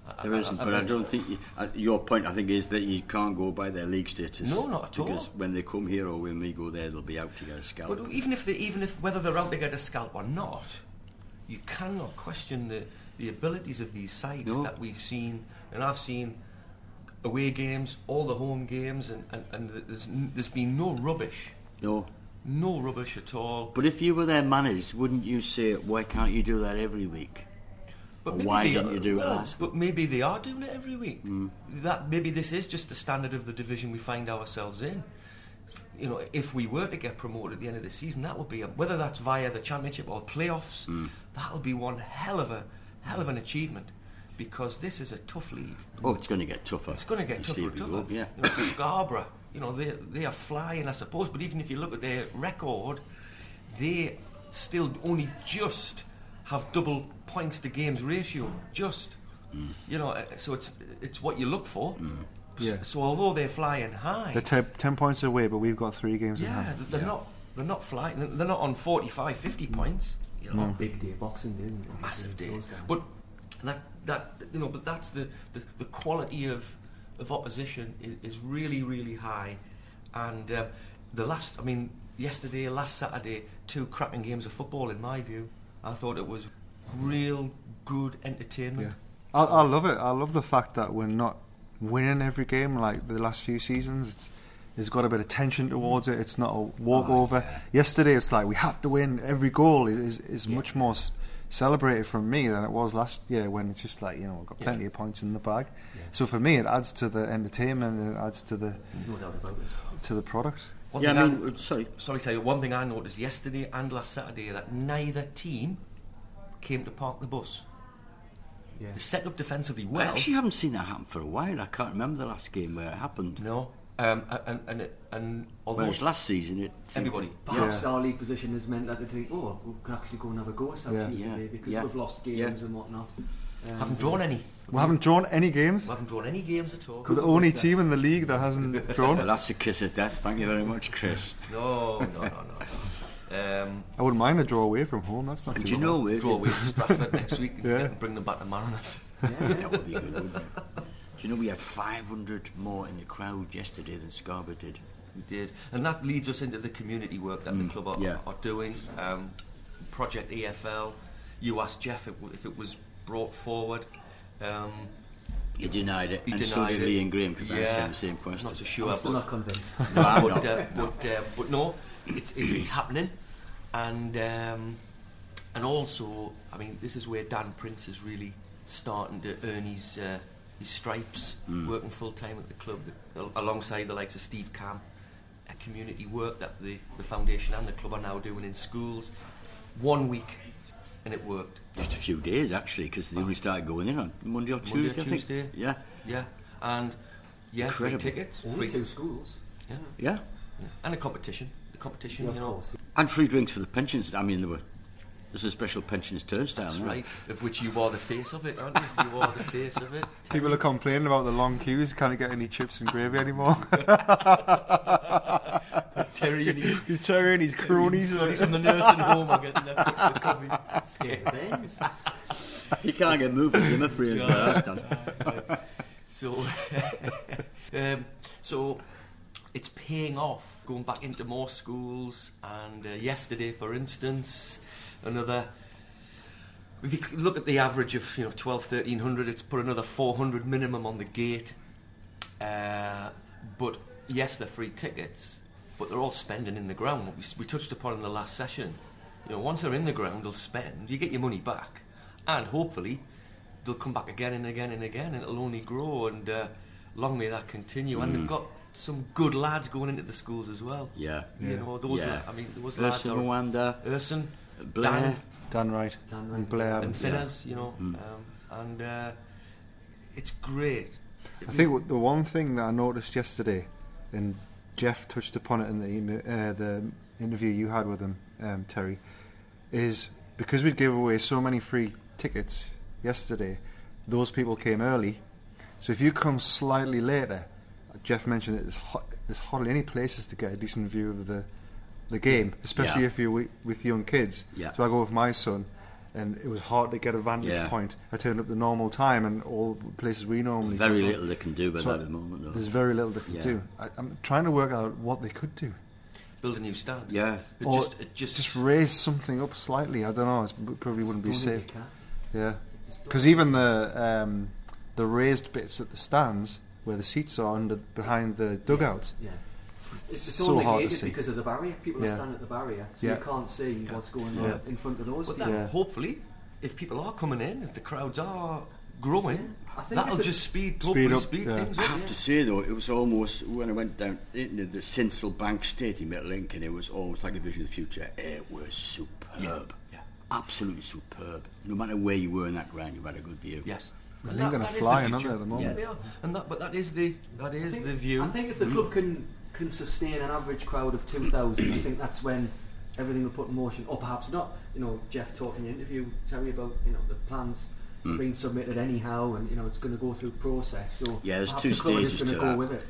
S2: I-
S3: There
S2: I-
S3: isn't,
S2: I-
S3: but I don't think you, uh, your point. I think is that you can't go by their league status.
S2: No, not at all.
S3: Because when they come here or when we go there, they'll be out to get a scalp.
S2: But even if they, even if whether they're out to get a scalp or not, you cannot question the, the abilities of these sides
S3: No.
S2: that we've seen, and I've seen away games, all the home games, and, and, and there's there's been no rubbish,
S3: no.
S2: no rubbish at all.
S3: But if you were their manager, wouldn't you say, "Why can't you do that every week?"
S2: But maybe
S3: why
S2: they
S3: didn't
S2: are-
S3: you do it
S2: well,
S3: last
S2: But maybe they are doing it every week.
S3: Mm.
S2: That maybe this is just the standard of the division we find ourselves in. You know, if we were to get promoted at the end of the season, that would be a, whether that's via the championship or playoffs.
S3: Mm.
S2: That would be one hell of a hell of an achievement because this is a tough league.
S3: Oh, it's going to get tougher.
S2: It's going to get tougher and tougher.
S3: Yeah.
S2: You know, Scarborough, you know, they they are flying, I suppose. But even if you look at their record, they still only just have double points to games ratio. Just,
S3: Mm.
S2: you know, uh, so it's it's what you look for. S-
S4: Yeah.
S2: So although they're flying high,
S4: They're te- ten points away, but we've got three games in
S2: yeah,
S4: hand.
S2: they're
S3: Yeah.
S2: not they're not flying. they're- They're not on 45, 50 points. You know,
S4: No.
S5: Big day boxing day, isn't it?
S2: massive day. But that that you know, but that's the, the, the quality of of opposition is, is really really high, and um, the last I mean yesterday, last Saturday, two cracking games of football in my view. I thought it was real good entertainment.
S4: Yeah. I, I love it. I love the fact that we're not winning every game like the last few seasons. It's, there's got a bit of tension towards it. It's not a walkover.
S2: Oh, yeah.
S4: Yesterday, it's like we have to win. Every goal is is, is
S2: Yeah.
S4: much more celebrated from me than it was last year when it's just like you know we've got
S2: Yeah.
S4: plenty of points in the bag.
S2: Yeah.
S4: So for me, it adds to the entertainment and it adds to the
S5: no doubt about it.
S4: to the product.
S2: One
S3: yeah,
S2: thing
S3: I
S2: I-
S3: mean, uh, sorry.
S2: sorry, tell you one thing I noticed yesterday and last Saturday that neither team came to park the bus.
S5: Yeah.
S2: They set up defensively well.
S3: I actually haven't seen that happen for a while. I can't remember the last game where it happened.
S2: No, um, and and and although
S3: Whereas last season, it
S2: everybody,
S5: Perhaps
S4: Yeah.
S5: our league position has meant that they think, oh, we can actually go and have a go ourselves
S4: Yeah.
S5: recently
S3: Yeah.
S5: because
S3: Yeah.
S5: we've lost games
S3: Yeah.
S5: and whatnot. Um,
S2: haven't drawn any.
S4: We haven't drawn any games.
S2: We haven't drawn any games at all.
S4: We're the only team in the league that hasn't
S3: Well,
S4: drawn.
S3: that's a kiss of death. Thank you very much, Chris.
S2: No, no, no, no. no. Um,
S4: I wouldn't mind a draw away from home. That's not
S3: And
S4: too
S3: do you know, we-
S2: draw away to Stratford next week and,
S4: Yeah.
S2: and bring them back to Mariners.
S5: Yeah.
S3: that would be good, wouldn't it? Do you know we had 500 more in the crowd yesterday than Scarborough did?
S2: We did, and that leads us into the community work that
S3: Mm,
S2: the club are,
S3: yeah.
S2: are doing. Um, Project EFL. You asked Jeff if, if it was brought forward. Um,
S3: He denied it,
S2: He
S3: and so did
S2: it.
S3: Lee and Graham because I asked him the same question.
S2: not so sure,
S5: I'm still
S2: but,
S5: not convinced.
S3: No, I'm
S2: but,
S3: not.
S2: uh, but, uh, but no, it's, it, it's happening, and um, and also, I mean, this is where Dan Prince is really starting to earn his uh, his stripes,
S3: Mm.
S2: working full time at the club alongside the likes of Steve Cam, a community work that the the foundation and the club are now doing in schools. One week, and it worked.
S3: Just a few days actually, because they only started going in on Monday or
S2: Monday or
S3: Tuesday. I think.
S2: Tuesday.
S3: Yeah,
S2: Yeah, and yeah,
S3: Incredible.
S2: free tickets,
S5: Only
S2: free,
S5: two schools.
S2: yeah,
S3: yeah,
S2: yeah, and a competition. The competition,
S5: Yeah, of
S2: you know,
S5: course.
S3: and free drinks for the pensions. I mean, there were there's a special pensions turnstile.
S2: That's right. Of which you are the face of it, aren't you? You are the face of it.
S4: People are complaining about the long queues. Can't get any chips and gravy anymore.
S2: Terry and his
S4: He's Terry and his cronies.
S2: cronies from the nursing home are getting their cup of coffee.
S5: Scared of bands.
S3: You can't get moved as Zimmer free as well. that's.
S2: So, um, so it's paying off. Going back into more schools, and uh, yesterday, for instance, another if you look at the average of you know 12, 1300, it's put another 400 minimum on the gate. Uh, but yes, they're free tickets, but they're all spending in the ground. What we, we touched upon in the last session. You know, once they're in the ground, they'll spend. You get your money back, and hopefully, they'll come back again and again and again, and it'll only grow. And uh, long may that continue. And they've got some good lads going into the schools as well.
S3: Yeah.
S2: You know, those.
S3: Yeah.
S2: la- I mean, those lads
S3: Ursa
S2: are
S3: Mwanda,
S2: Urson,
S3: Blair.
S2: Dan,
S4: Dan Wright,
S5: Dan Wright.
S4: and Blair
S2: and
S4: Adams.
S2: Finners, you know, um, and uh, it's great.
S4: I think what- the one thing that I noticed yesterday, and Jeff touched upon it in the email, uh, the interview you had with him, um, Terry, is because we gave away so many free tickets yesterday, those people came early. So if you come slightly later, Jeff mentioned that there's, ho- there's hardly any places to get a decent view of the the game, especially
S3: Yeah.
S4: if you're with young kids.
S3: Yeah.
S4: So I go with my son, and it was hard to get a vantage
S3: Yeah.
S4: point. I turned up the normal time, and all places we normally
S3: Very
S4: go.
S3: little they can do with
S4: So
S3: that at the moment, though.
S4: There's very little they can
S3: Yeah.
S4: do. I, I'm trying to work out what they could do.
S2: Build a new stand.
S3: Yeah.
S2: It
S4: Or
S2: just, just,
S4: Just raise something up slightly. I don't know. It probably wouldn't be safe. Yeah, because even the um, the raised bits at the stands where the seats are under behind the dugouts.
S5: Yeah. It's, it's
S4: So
S5: all
S4: hard to
S5: negated
S4: see.
S5: because of the barrier. People
S4: Yeah.
S5: are standing at the barrier, so
S4: Yeah.
S5: you can't see what's going on in front of those.
S2: but
S5: people.
S2: that,
S4: Yeah.
S2: hopefully, if people are coming in, if the crowds are growing,
S5: I think
S2: that'll just speed,
S4: Speed
S2: hopefully
S4: up,
S2: speed
S4: yeah.
S2: things
S3: I
S2: up.
S3: have to say though, it was almost when I went down into the Sincil Bank Stadium at Lincoln, it was almost like a vision of the future. It was superb,
S2: Yeah.
S3: absolutely superb. No matter where you were in that ground, you had a good view.
S2: Yes.
S4: Well,
S2: And
S4: they're gonna fly,
S2: the
S4: aren't
S2: future.
S4: they, at the moment?
S2: Yeah, they are. And that, but that is the that
S5: I
S2: is
S5: think-
S2: the view.
S5: I think if the club can can sustain an average crowd of two thousand, I think that's when everything will put in motion. Or perhaps not. You know, Jeff talked in the interview, Terry, about you know the plans
S3: Mm.
S5: being submitted anyhow, and you know it's going to go through process. So
S3: Yeah, there's
S5: perhaps
S3: two
S5: the club are just
S3: stages
S5: going
S3: to
S5: go
S3: that.
S5: with it.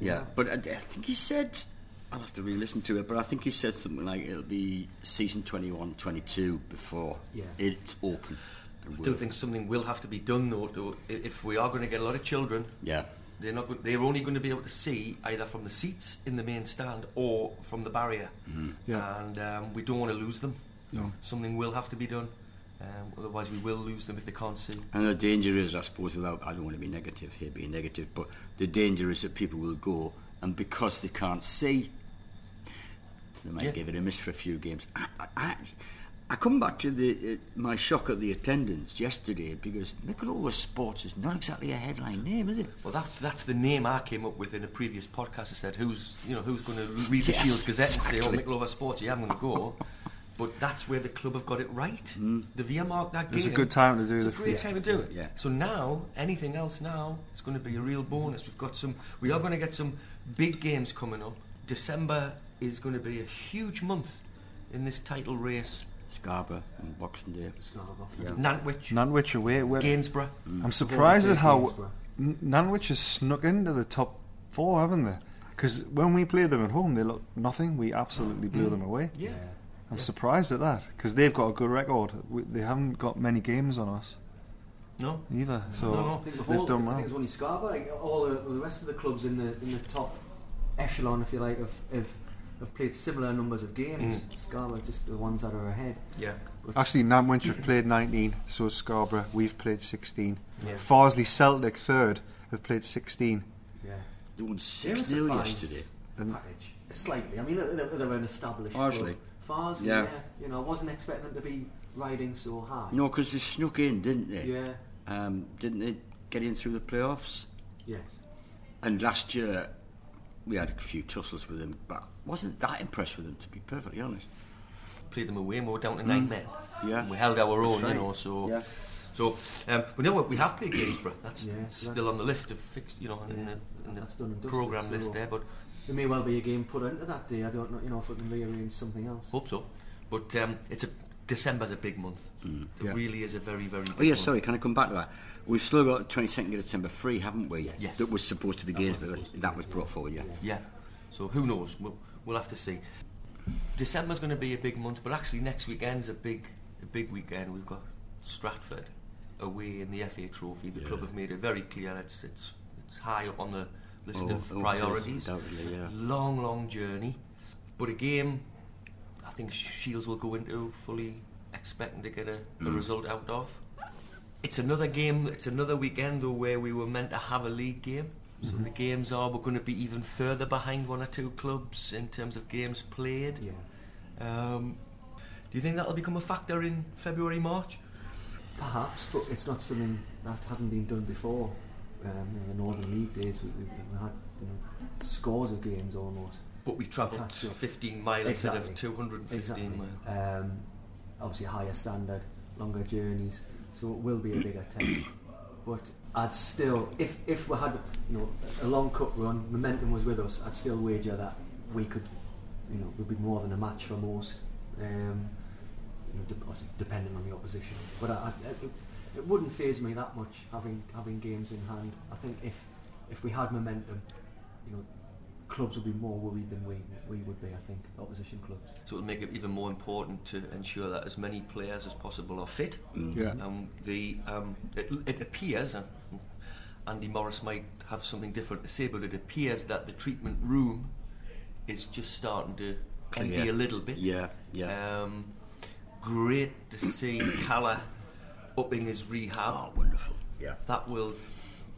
S3: Yeah, but I, I think he said, I'll have to re-listen to it, but I think he said something like it'll be season 21-22 before
S5: Yeah.
S3: it's open.
S2: I do think something will have to be done though. To, if we are going to get a lot of children,
S3: Yeah,
S2: they're not. go- They're only going to be able to see either from the seats in the main stand or from the barrier,
S4: Yeah.
S2: and um, we don't want to lose them.
S4: No.
S2: Something will have to be done. Um, otherwise, we will lose them if they can't see.
S3: and the danger is, I suppose, without, I don't want to be negative here, being negative, but the danger is that people will go, and because they can't see, they might
S2: Yeah.
S3: give it a miss for a few games. I, I, I, I come back to the uh, my shock at the attendance yesterday because Mickleover Sports is not exactly a headline name, is it?
S2: Well, that's that's the name I came up with in a previous podcast. I said, "Who's you know who's going to read the
S3: Yes,
S2: Shield Gazette and say, oh,
S3: exactly.
S2: Mickle Sports, yeah, I'm going to go." But that's where the club have got it right. The VIA marked that game.
S4: It's a good time to do
S2: It's a
S4: the
S2: great time to do it.
S3: Yeah.
S2: So now, anything else now, it's going to be a real bonus. We've got some. We are going to get some big games coming up. December is going to be a huge month in this title race.
S3: Scarborough and Boxing Day.
S5: Scarborough.
S3: Yeah.
S2: Nantwich,
S4: Nantwich away. Where,
S2: Gainsborough. Mm.
S4: I'm surprised at how
S5: Gainsborough.
S4: N- Nantwich has snuck into the top four, haven't they? Because when we played them at home, they looked nothing. We absolutely blew mm. them away.
S2: Yeah.
S4: I'm
S2: Yeah.
S4: surprised at that because they've got a good record. We, they haven't got many games on us
S2: No.
S4: either, so
S2: No, no,
S5: I think
S4: they've
S5: before,
S4: done
S5: I
S4: well.
S5: think it was only Scarborough. Like all the, the rest of the clubs in the in the top echelon, if you like, have have, have played similar numbers of games.
S2: Mm.
S5: Scarborough just the ones that are ahead.
S2: Yeah.
S4: Actually, Nantwich have played 19, so Scarborough. We've played 16.
S2: Yeah.
S4: Farsley Celtic third have played 16.
S5: Yeah,
S3: They won
S5: a
S3: 6 0
S5: surprise
S3: yesterday.
S4: And
S5: package slightly. I mean, they're, they're an established. club.
S3: Farsley.
S5: Farsley,
S3: Yeah.
S5: yeah. You know, I wasn't expecting them to be riding so high.
S3: No, because they snuck in, didn't they?
S5: Yeah.
S3: Um, didn't they get in through the playoffs?
S5: Yes.
S3: And last year, we had a few tussles with them, but wasn't that impressed with them, to be perfectly honest.
S2: Played them away more down to nine men.
S3: Yeah.
S2: And we held our own,
S3: That's
S2: you know. So,
S3: Yeah.
S2: so um, but no, we have played Gainsborough. That's
S5: Yeah,
S2: still on the list of fixed, you know, in
S5: Yeah.
S2: the, in
S5: That's
S2: the
S5: done and dusted,
S2: program
S5: so-
S2: list there. But
S5: There may well be a game put into that day. I don't know. You know, if we can rearrange something else.
S2: hope so. But um, it's a December's a big month. It
S4: Yeah.
S2: really is a very, very. Big
S3: Oh, yeah,
S2: month.
S3: sorry, can I come back to that? We've still got 22nd of December free, haven't we?
S2: Yes.
S3: That was supposed to be games, but that was brought forward, yeah.
S2: Yeah. So who knows? We'll, we'll have to see. December's going to be a big month, but actually next weekend's a big, a big weekend. We've got Stratford away in the FA Trophy. The club have made it very clear it's it's it's high up on the list
S3: Oh,
S2: of
S3: oh,
S2: priorities.
S3: yeah.
S2: Long, long journey, but a game I think Shields will go into fully expecting to get a, a mm. result out of. It's another game. It's another weekend though where we were meant to have a league game. So the games are we're going to be even further behind one or two clubs in terms of games played.
S5: Yeah.
S2: Um, do you think that'll become a factor in February, March?
S5: Perhaps, but it's not something that hasn't been done before. Um, in the Northern League days, we, we, we had you know, scores of games almost.
S2: But we travelled 15 miles instead of 215
S5: Exactly.
S2: miles.
S5: Um, obviously, higher standard, longer journeys, so it will be a bigger test. But I'd still, if if we had you know a long cup run, momentum was with us, I'd still wager that we could, you know, would be more than a match for most. Um, you know, de- depending on the opposition. But I, I, it, it wouldn't phase me that much having having games in hand. I think if if we had momentum, you know, clubs would be more worried than we we would be. I think opposition clubs.
S2: So it'll make it even more important to ensure that as many players as possible are fit.
S4: Yeah.
S2: Um, the um, it, it appears, and Andy Morris might have something different to say, but it appears that the treatment room is just starting to empty
S3: Clear.
S2: a little bit.
S3: Yeah, yeah.
S2: Um, great to see Calla upping his rehab.
S3: oh, wonderful. Yeah.
S2: That will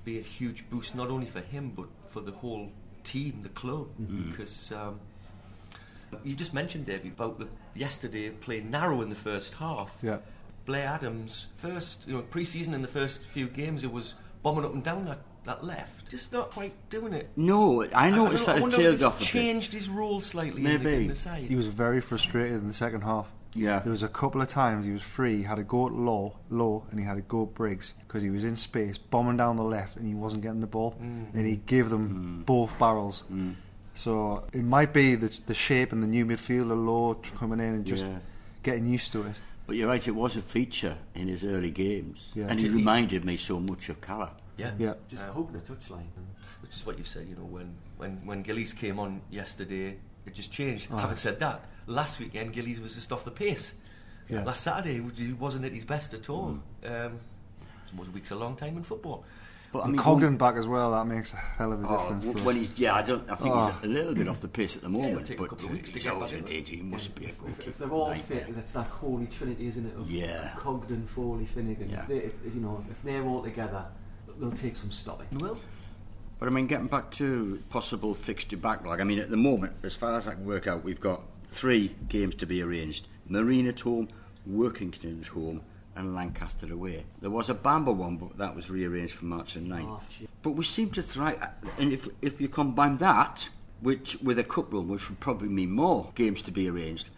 S2: be a huge boost not only for him but for the whole team, the club, because um, you just mentioned Davey about the yesterday playing narrow in the first half.
S4: Yeah.
S2: Blair Adams, first you know pre-season in the first few games, it was bombing up and down that, that left, just not quite doing it.
S3: No, I noticed
S2: I,
S3: that it
S2: wonder
S3: tailed off
S2: changed his role slightly in the,
S3: Maybe.
S2: in the side.
S4: He was very frustrated in the second half.
S3: Yeah.
S4: There was a couple of times he was free. He had a go at low, low, and he had a go at Briggs because he was in space, bombing down the left, and he wasn't getting the ball. Mm. And he gave them mm. both barrels. Mm. So it might be the, the shape and the new midfielder, low, tr- coming in and just
S3: Yeah.
S4: getting used to it.
S3: But you're right, it was a feature in his early games.
S4: Yeah.
S3: And he reminded me so much of Calla.
S2: yeah.
S4: Yeah.
S5: Just
S2: Um,
S5: hug the touchline.
S2: Which is what you said, you know, when, when, when Gillies came on yesterday, it just changed.
S4: Oh.
S2: Having said that, last weekend Gillies was just off the pace.
S4: Yeah.
S2: Last Saturday he wasn't at his best at all. Um, most weeks a long time in football.
S3: But I mean,
S4: Cogdon back as well, that makes a hell of a
S3: Oh,
S4: difference.
S3: w- when he's yeah, I don't. I think
S4: Oh.
S3: he's a little bit off the pace at the moment,
S2: take a
S3: but
S2: couple of weeks to
S3: he's always a
S2: into
S3: danger. He must be a
S5: if, if they're all
S3: nightmare.
S5: fit, that's that holy trinity, isn't it? Of
S3: Yeah.
S5: Cogdon, Foley, Finnigan.
S3: Yeah.
S5: If, they, if you know, if they're all together, they'll take some stopping.
S2: Well,
S3: But I mean, getting back to possible fixture backlog. I mean, at the moment, as far as I can work out, we've got three games to be arranged: Marine at home, Workington at home, and Lancaster away. There was a Bamber one, but that was rearranged for March the 9th.
S5: March, yeah.
S3: But we seem to thrive, and if if you combine that, which with a cup run, which would probably mean more games to be arranged.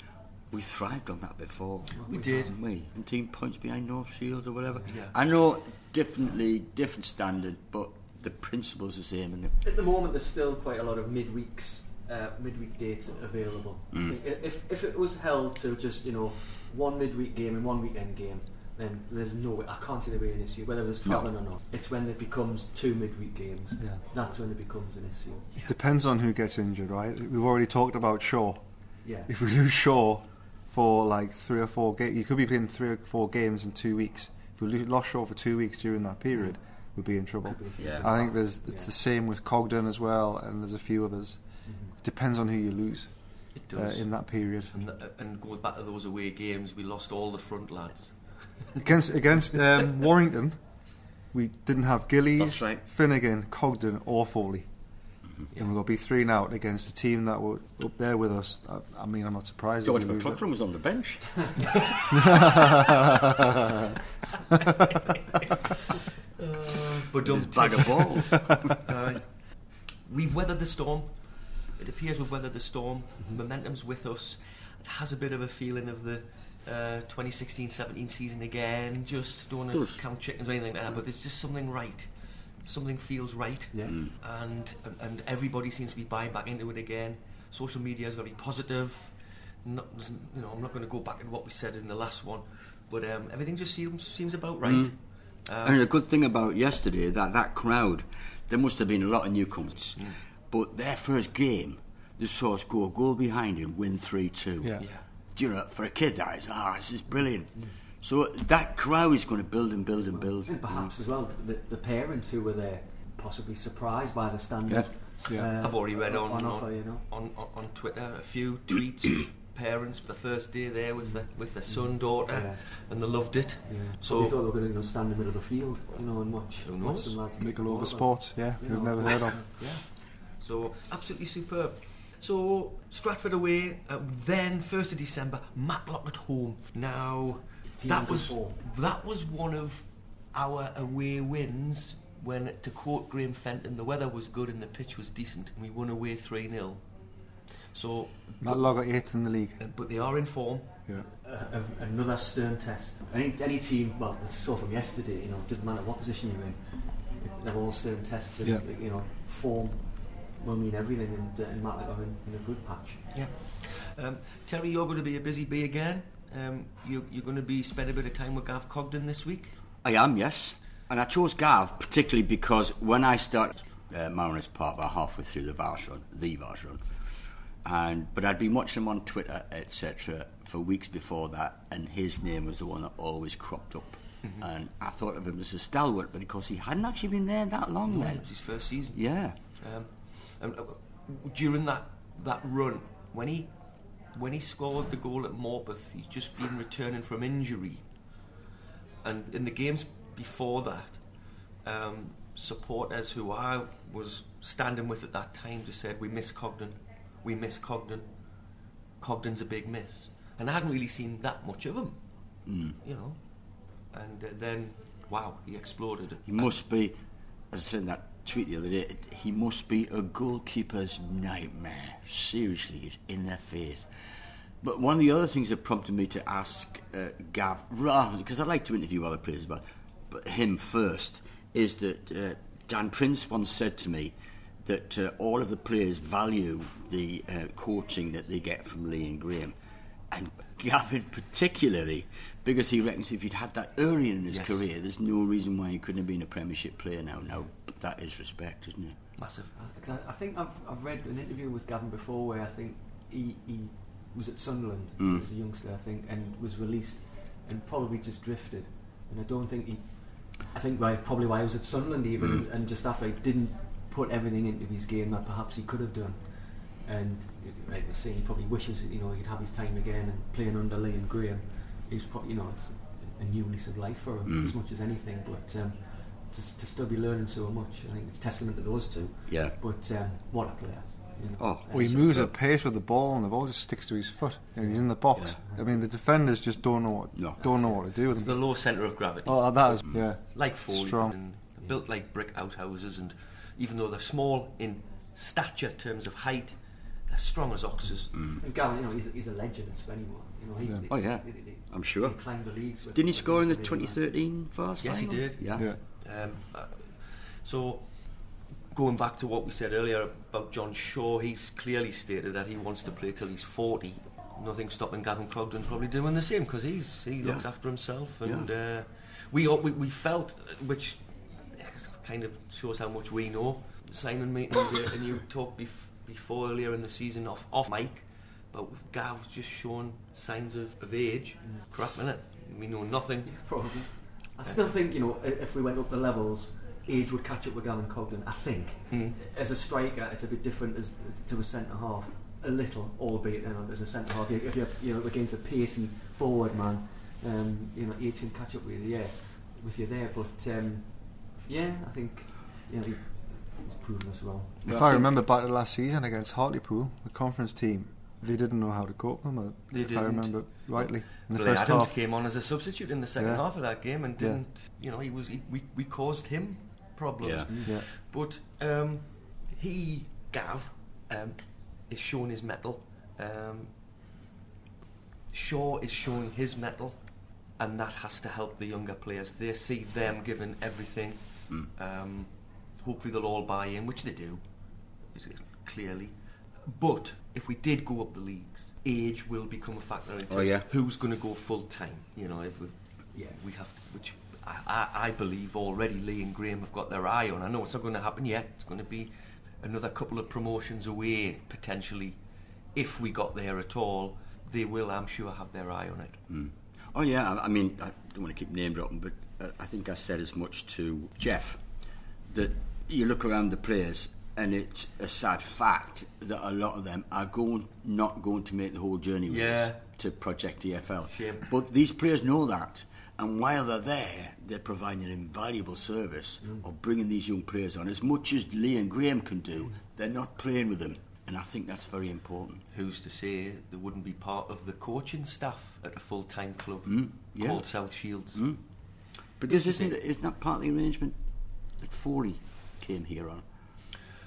S3: We thrived on that before.
S2: We did.
S3: We? 17 points behind North Shields or whatever.
S2: Yeah.
S3: I know differently, different standard, but the principle's the same. And
S5: At the moment, there's still quite a lot of midweeks, uh, midweek dates available.
S3: Mm.
S5: if if it was held to just you know one midweek game and one weekend game, then there's no way. I can't see there being an issue whether there's
S3: No.
S5: travelling or not. It's when it becomes two midweek games.
S4: Yeah.
S5: That's when it becomes an issue.
S4: It depends on who gets injured, right? We've already talked about Shaw.
S5: Yeah.
S4: If we lose Shaw for like three or four games, you could be playing three or four games in two weeks. If we lo- lost Shaw for two weeks during that period, we'd be in trouble.
S5: Be.
S3: Yeah.
S4: I think there's it's
S5: Yeah.
S4: the same with Cogdon as well, and there's a few others.
S5: Mhm.
S4: Depends on who you lose
S2: it
S4: uh,
S2: does.
S4: in that period.
S2: and, th- and going back to those away games, we lost all the front lads.
S4: Against against um, Warrington, we didn't have Gillies,
S3: right.
S4: Finnigan, Cogdon, or Foley. And we've got to be three and out against a team that were up there with us. I, I mean, I'm not surprised. if
S3: George
S4: we.
S3: McLaughlin was on the bench.
S2: But
S3: His bag of balls.
S2: Uh, we've weathered the storm. It appears we've weathered the storm. Momentum's with us. It has a bit of a feeling of the uh, 2016-17 season again. Just don't want to count chickens or anything like that, but there's just something right. Something feels right,
S5: Yeah.
S3: Mm.
S2: and, and and everybody seems to be buying back into it again. Social media is very positive. Not, you know, I'm not going to go back to what we said in the last one, but um, everything just seems seems about right.
S3: Mm.
S2: Um,
S3: and the good thing about yesterday, that that crowd, there must have been a lot of newcomers.
S2: Mm.
S3: But their first game, they saw us go a goal behind and win 3 2.
S4: Yeah.
S2: yeah.
S3: Do you know, for a kid, that is, ah, this is brilliant. So that crowd is going to build and build and build.
S5: And perhaps as well the, the parents who were there possibly surprised by the standard.
S4: Yeah.
S5: uh,
S2: I've already read on
S5: on
S2: on,
S5: offer, you know.
S2: on, on, on Twitter a few tweets parents the first day there with the with their son daughter,
S5: Yeah.
S2: and they loved it.
S5: Yeah.
S2: So-
S5: So we thought they were going to you know, stand in the middle of the field, you know, and watch,
S2: Who
S5: watch
S2: knows?
S5: some lads.
S4: Mickleover Sports, yeah,
S5: You
S4: we've
S5: know.
S4: never heard of.
S5: Yeah.
S2: So absolutely superb. So Stratford away, uh, then first of December, Matlock at home. Now
S5: Team
S2: that was
S5: form.
S2: that was one of our away wins when, to quote Graham Fenton, the weather was good and the pitch was decent. and We won away three 0 So,
S4: Matlock are eighth in the league.
S2: uh, but they are in form.
S4: Yeah.
S5: Uh, of another stern test. Any, any team, well, it's saw from yesterday, you know, it doesn't matter what position you're in, they're all stern tests. And,
S4: Yeah.
S5: You know, form will mean everything, and, uh, and Matlock are in, in a good patch.
S2: Yeah. Um, Terry, you're going to be a busy bee again. Um, you, you're going to be spend a bit of time with Gav Cogdon this week.
S3: I am, yes. And I chose Gav particularly because when I started uh, Mariners Park about halfway through the Vase run, the Vase run, and but I'd been watching him on Twitter, etc., for weeks before that, and his name was the one that always cropped up. And I thought of him as a stalwart, but because he hadn't actually been there that long
S2: It
S3: then.
S2: was his first season.
S3: Yeah.
S2: Um, and, uh, during that that run, when he when he scored the goal at Morpeth, he'd just been returning from injury, and in the games before that, um, supporters who I was standing with at that time just said, "We miss Cogdon, we miss Cogdon. Cogdon's a big miss," and I hadn't really seen that much of him,
S3: Mm.
S2: you know. And uh, then, wow, he exploded.
S3: He must be, as I said in that tweet the other day, he must be a goalkeeper's nightmare. Seriously, he's in their face. But one of the other things that prompted me to ask uh, Gav, rather because I like to interview other players, but, but him first, is that uh, Dan Prince once said to me that uh, all of the players value the uh, coaching that they get from Lee and Graham. And Gavin particularly, because he reckons if he'd had that earlier in his
S2: Yes.
S3: career, there's no reason why he couldn't have been a Premiership player now. Now, that is respect, isn't it?
S2: massive.
S5: I, I think I've, I've read an interview with Gavin before where I think he, he was at Sunderland
S3: Mm.
S5: as a youngster, I think, and was released and probably just drifted. And I don't think he. I think why, probably why he was at Sunderland even,
S3: Mm.
S5: and, and just after he didn't put everything into his game that perhaps he could have done. And like we saying, he probably wishes you know he'd have his time again and playing under Lee and Graham. He's probably you know it's a new lease of life for him
S3: Mm.
S5: as much as anything. But um, to, to still be learning so much, I think it's testament to those two.
S3: Yeah.
S5: But um, what a player! You know.
S3: Oh,
S4: Well, he
S3: Superb.
S4: moves at pace with the ball, and the ball just sticks to his foot, and he's in the box. I mean, the defenders just don't know what
S3: No.
S4: don't know what to do with him.
S2: the low centre of gravity.
S4: Oh, that is yeah.
S2: like Foley
S4: Strong.
S2: and built like brick outhouses and even though they're small in stature terms of height they're strong as oxes
S5: And Gavin, you know, he's, he's a legend at Spennymoor. You know, he,
S4: Yeah.
S5: he-
S3: Oh, yeah.
S5: he- he-
S3: I'm sure.
S5: He climbed the leagues. With
S3: Didn't he score in the
S5: Leeds and England.
S3: 2013 first
S2: Yes, he
S3: final?
S2: did.
S3: Yeah.
S4: Yeah.
S2: um, uh, so going back to what we said earlier about Jon Shaw he's clearly stated that he wants to play till he's 40 nothing stopping Gavin Cogdon probably doing the same because he's he looks after himself and uh, we, we we felt which kind of shows how much we know. Simon me and, uh, and you talked bef- before earlier in the season off off mic but Gav just shown signs of, of age. Crap innit? We know nothing.
S5: Yeah, probably. I still think, you know, if we went up the levels, age would catch up with Gavin Cogdon, I think.
S2: Hmm.
S5: As a striker, it's a bit different as to a centre half. A little, albeit, you know, as a centre half. If you're, you know, against a pacey forward man, um, you know, age can catch up with you, yeah, with you there. But, um, yeah, I think, you know, he's proven us wrong.
S4: If
S3: I
S4: I remember back to last season against Hartlepool, the conference team, they didn't know how to cope with them.
S2: They
S4: if
S2: didn't.
S4: I remember rightly, in the
S2: Blair
S4: first
S2: Adams
S4: half.
S2: came on as a substitute in the second
S4: Yeah.
S2: half of that game and didn't, you know, he was he, we we caused him problems.
S3: Yeah.
S4: Yeah.
S2: But um, he, Gav, um, is showing his mettle. Um, Shaw is showing his mettle, and that has to help the younger players. They see them giving everything.
S3: Mm.
S2: Um, hopefully, they'll all buy in, which they do, is- is clearly. But if we did go up the leagues, age will become a factor in terms
S3: Oh, yeah.
S2: of who's going to go full time. You know, if we
S5: Yeah.
S2: we have, which I, I, I believe already Lee and Graham have got their eye on. I know it's not going to happen yet. It's going to be another couple of promotions away potentially. If we got there at all, they will, I'm sure, have their eye on it.
S3: Mm. Oh yeah, I, I mean, I don't want to keep name dropping, but uh, I think I said as much to Jeff that you look around the players and it's a sad fact that a lot of them are going not going to make the whole journey with
S2: Yeah.
S3: us to Project EFL.
S2: Shame.
S3: But these players know that, and while they're there, they're providing an invaluable service
S2: Mm.
S3: of bringing these young players on. As much as Lee and Graham can do, they're not playing with them, and I think that's very important.
S2: Who's to say they wouldn't be part of the coaching staff at a full-time club
S3: Mm, yeah.
S2: called South Shields?
S3: Mm. Because
S2: Who's
S3: isn't isn't that part of the arrangement that Foley came here on?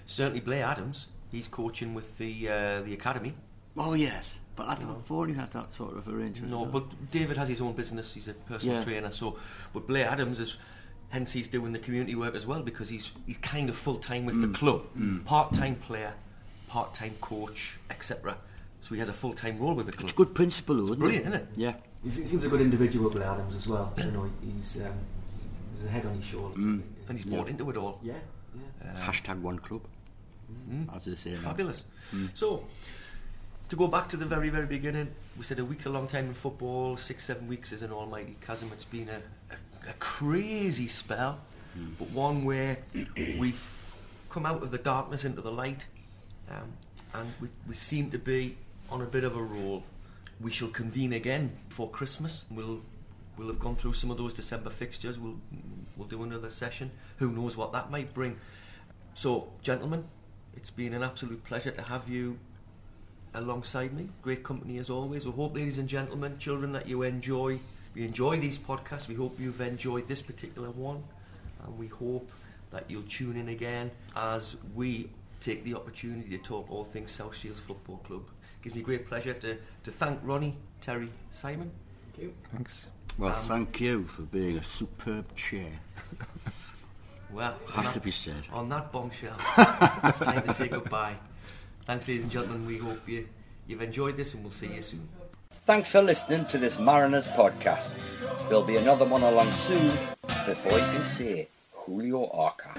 S2: Certainly, Blair Adams. He's coaching with the uh, the academy.
S3: Oh yes, but I thought Foley had that sort of arrangement.
S2: No,
S3: well.
S2: but David has his own business. He's a personal
S3: Yeah.
S2: trainer. So, but Blair Adams is, hence he's doing the community work as well because he's he's kind of full time with the club, part time player, part time coach, etc. So he has a full time role with the club.
S3: it's a good principle, though, isn't
S2: brilliant,
S3: it?
S2: isn't it?
S3: Yeah.
S5: He's, he seems a good individual, Blair Adams, as well. You know, he's, um, he's a head on his shoulders. I think.
S2: And he's
S3: Yeah.
S2: bought into it all.
S5: yeah, yeah.
S3: It's hashtag one club, Mm-hmm. as they say. now.
S2: Fabulous. So, to go back to the very, very beginning, we said a week's a long time in football, six, seven weeks is an almighty chasm. It's been a, a, a crazy spell, but one where we've come out of the darkness into the light, um, and we, we seem to be on a bit of a roll. We shall convene again before Christmas. We'll we'll have gone through some of those December fixtures. We'll we'll do another session. Who knows what that might bring? So, gentlemen, it's been an absolute pleasure to have you alongside me. Great company as always. We hope, ladies and gentlemen, children, that you enjoy. We enjoy these podcasts. We hope you've enjoyed this particular one, and we hope that you'll tune in again as we take the opportunity to talk all things South Shields Football Club. It gives me great pleasure to, to thank Ronnie, Terry, Simon.
S5: Thank you.
S4: Thanks.
S3: Well,
S2: Um,
S3: thank you for being a superb chair.
S2: Well, on
S3: Has
S2: that,
S3: to be said.
S2: on that bombshell, it's time to say goodbye. Thanks, ladies and gentlemen. We hope you, you've enjoyed this, and we'll see you soon.
S1: Thanks for listening to this Mariners podcast. There'll be another one along soon before you can say Julio Arca.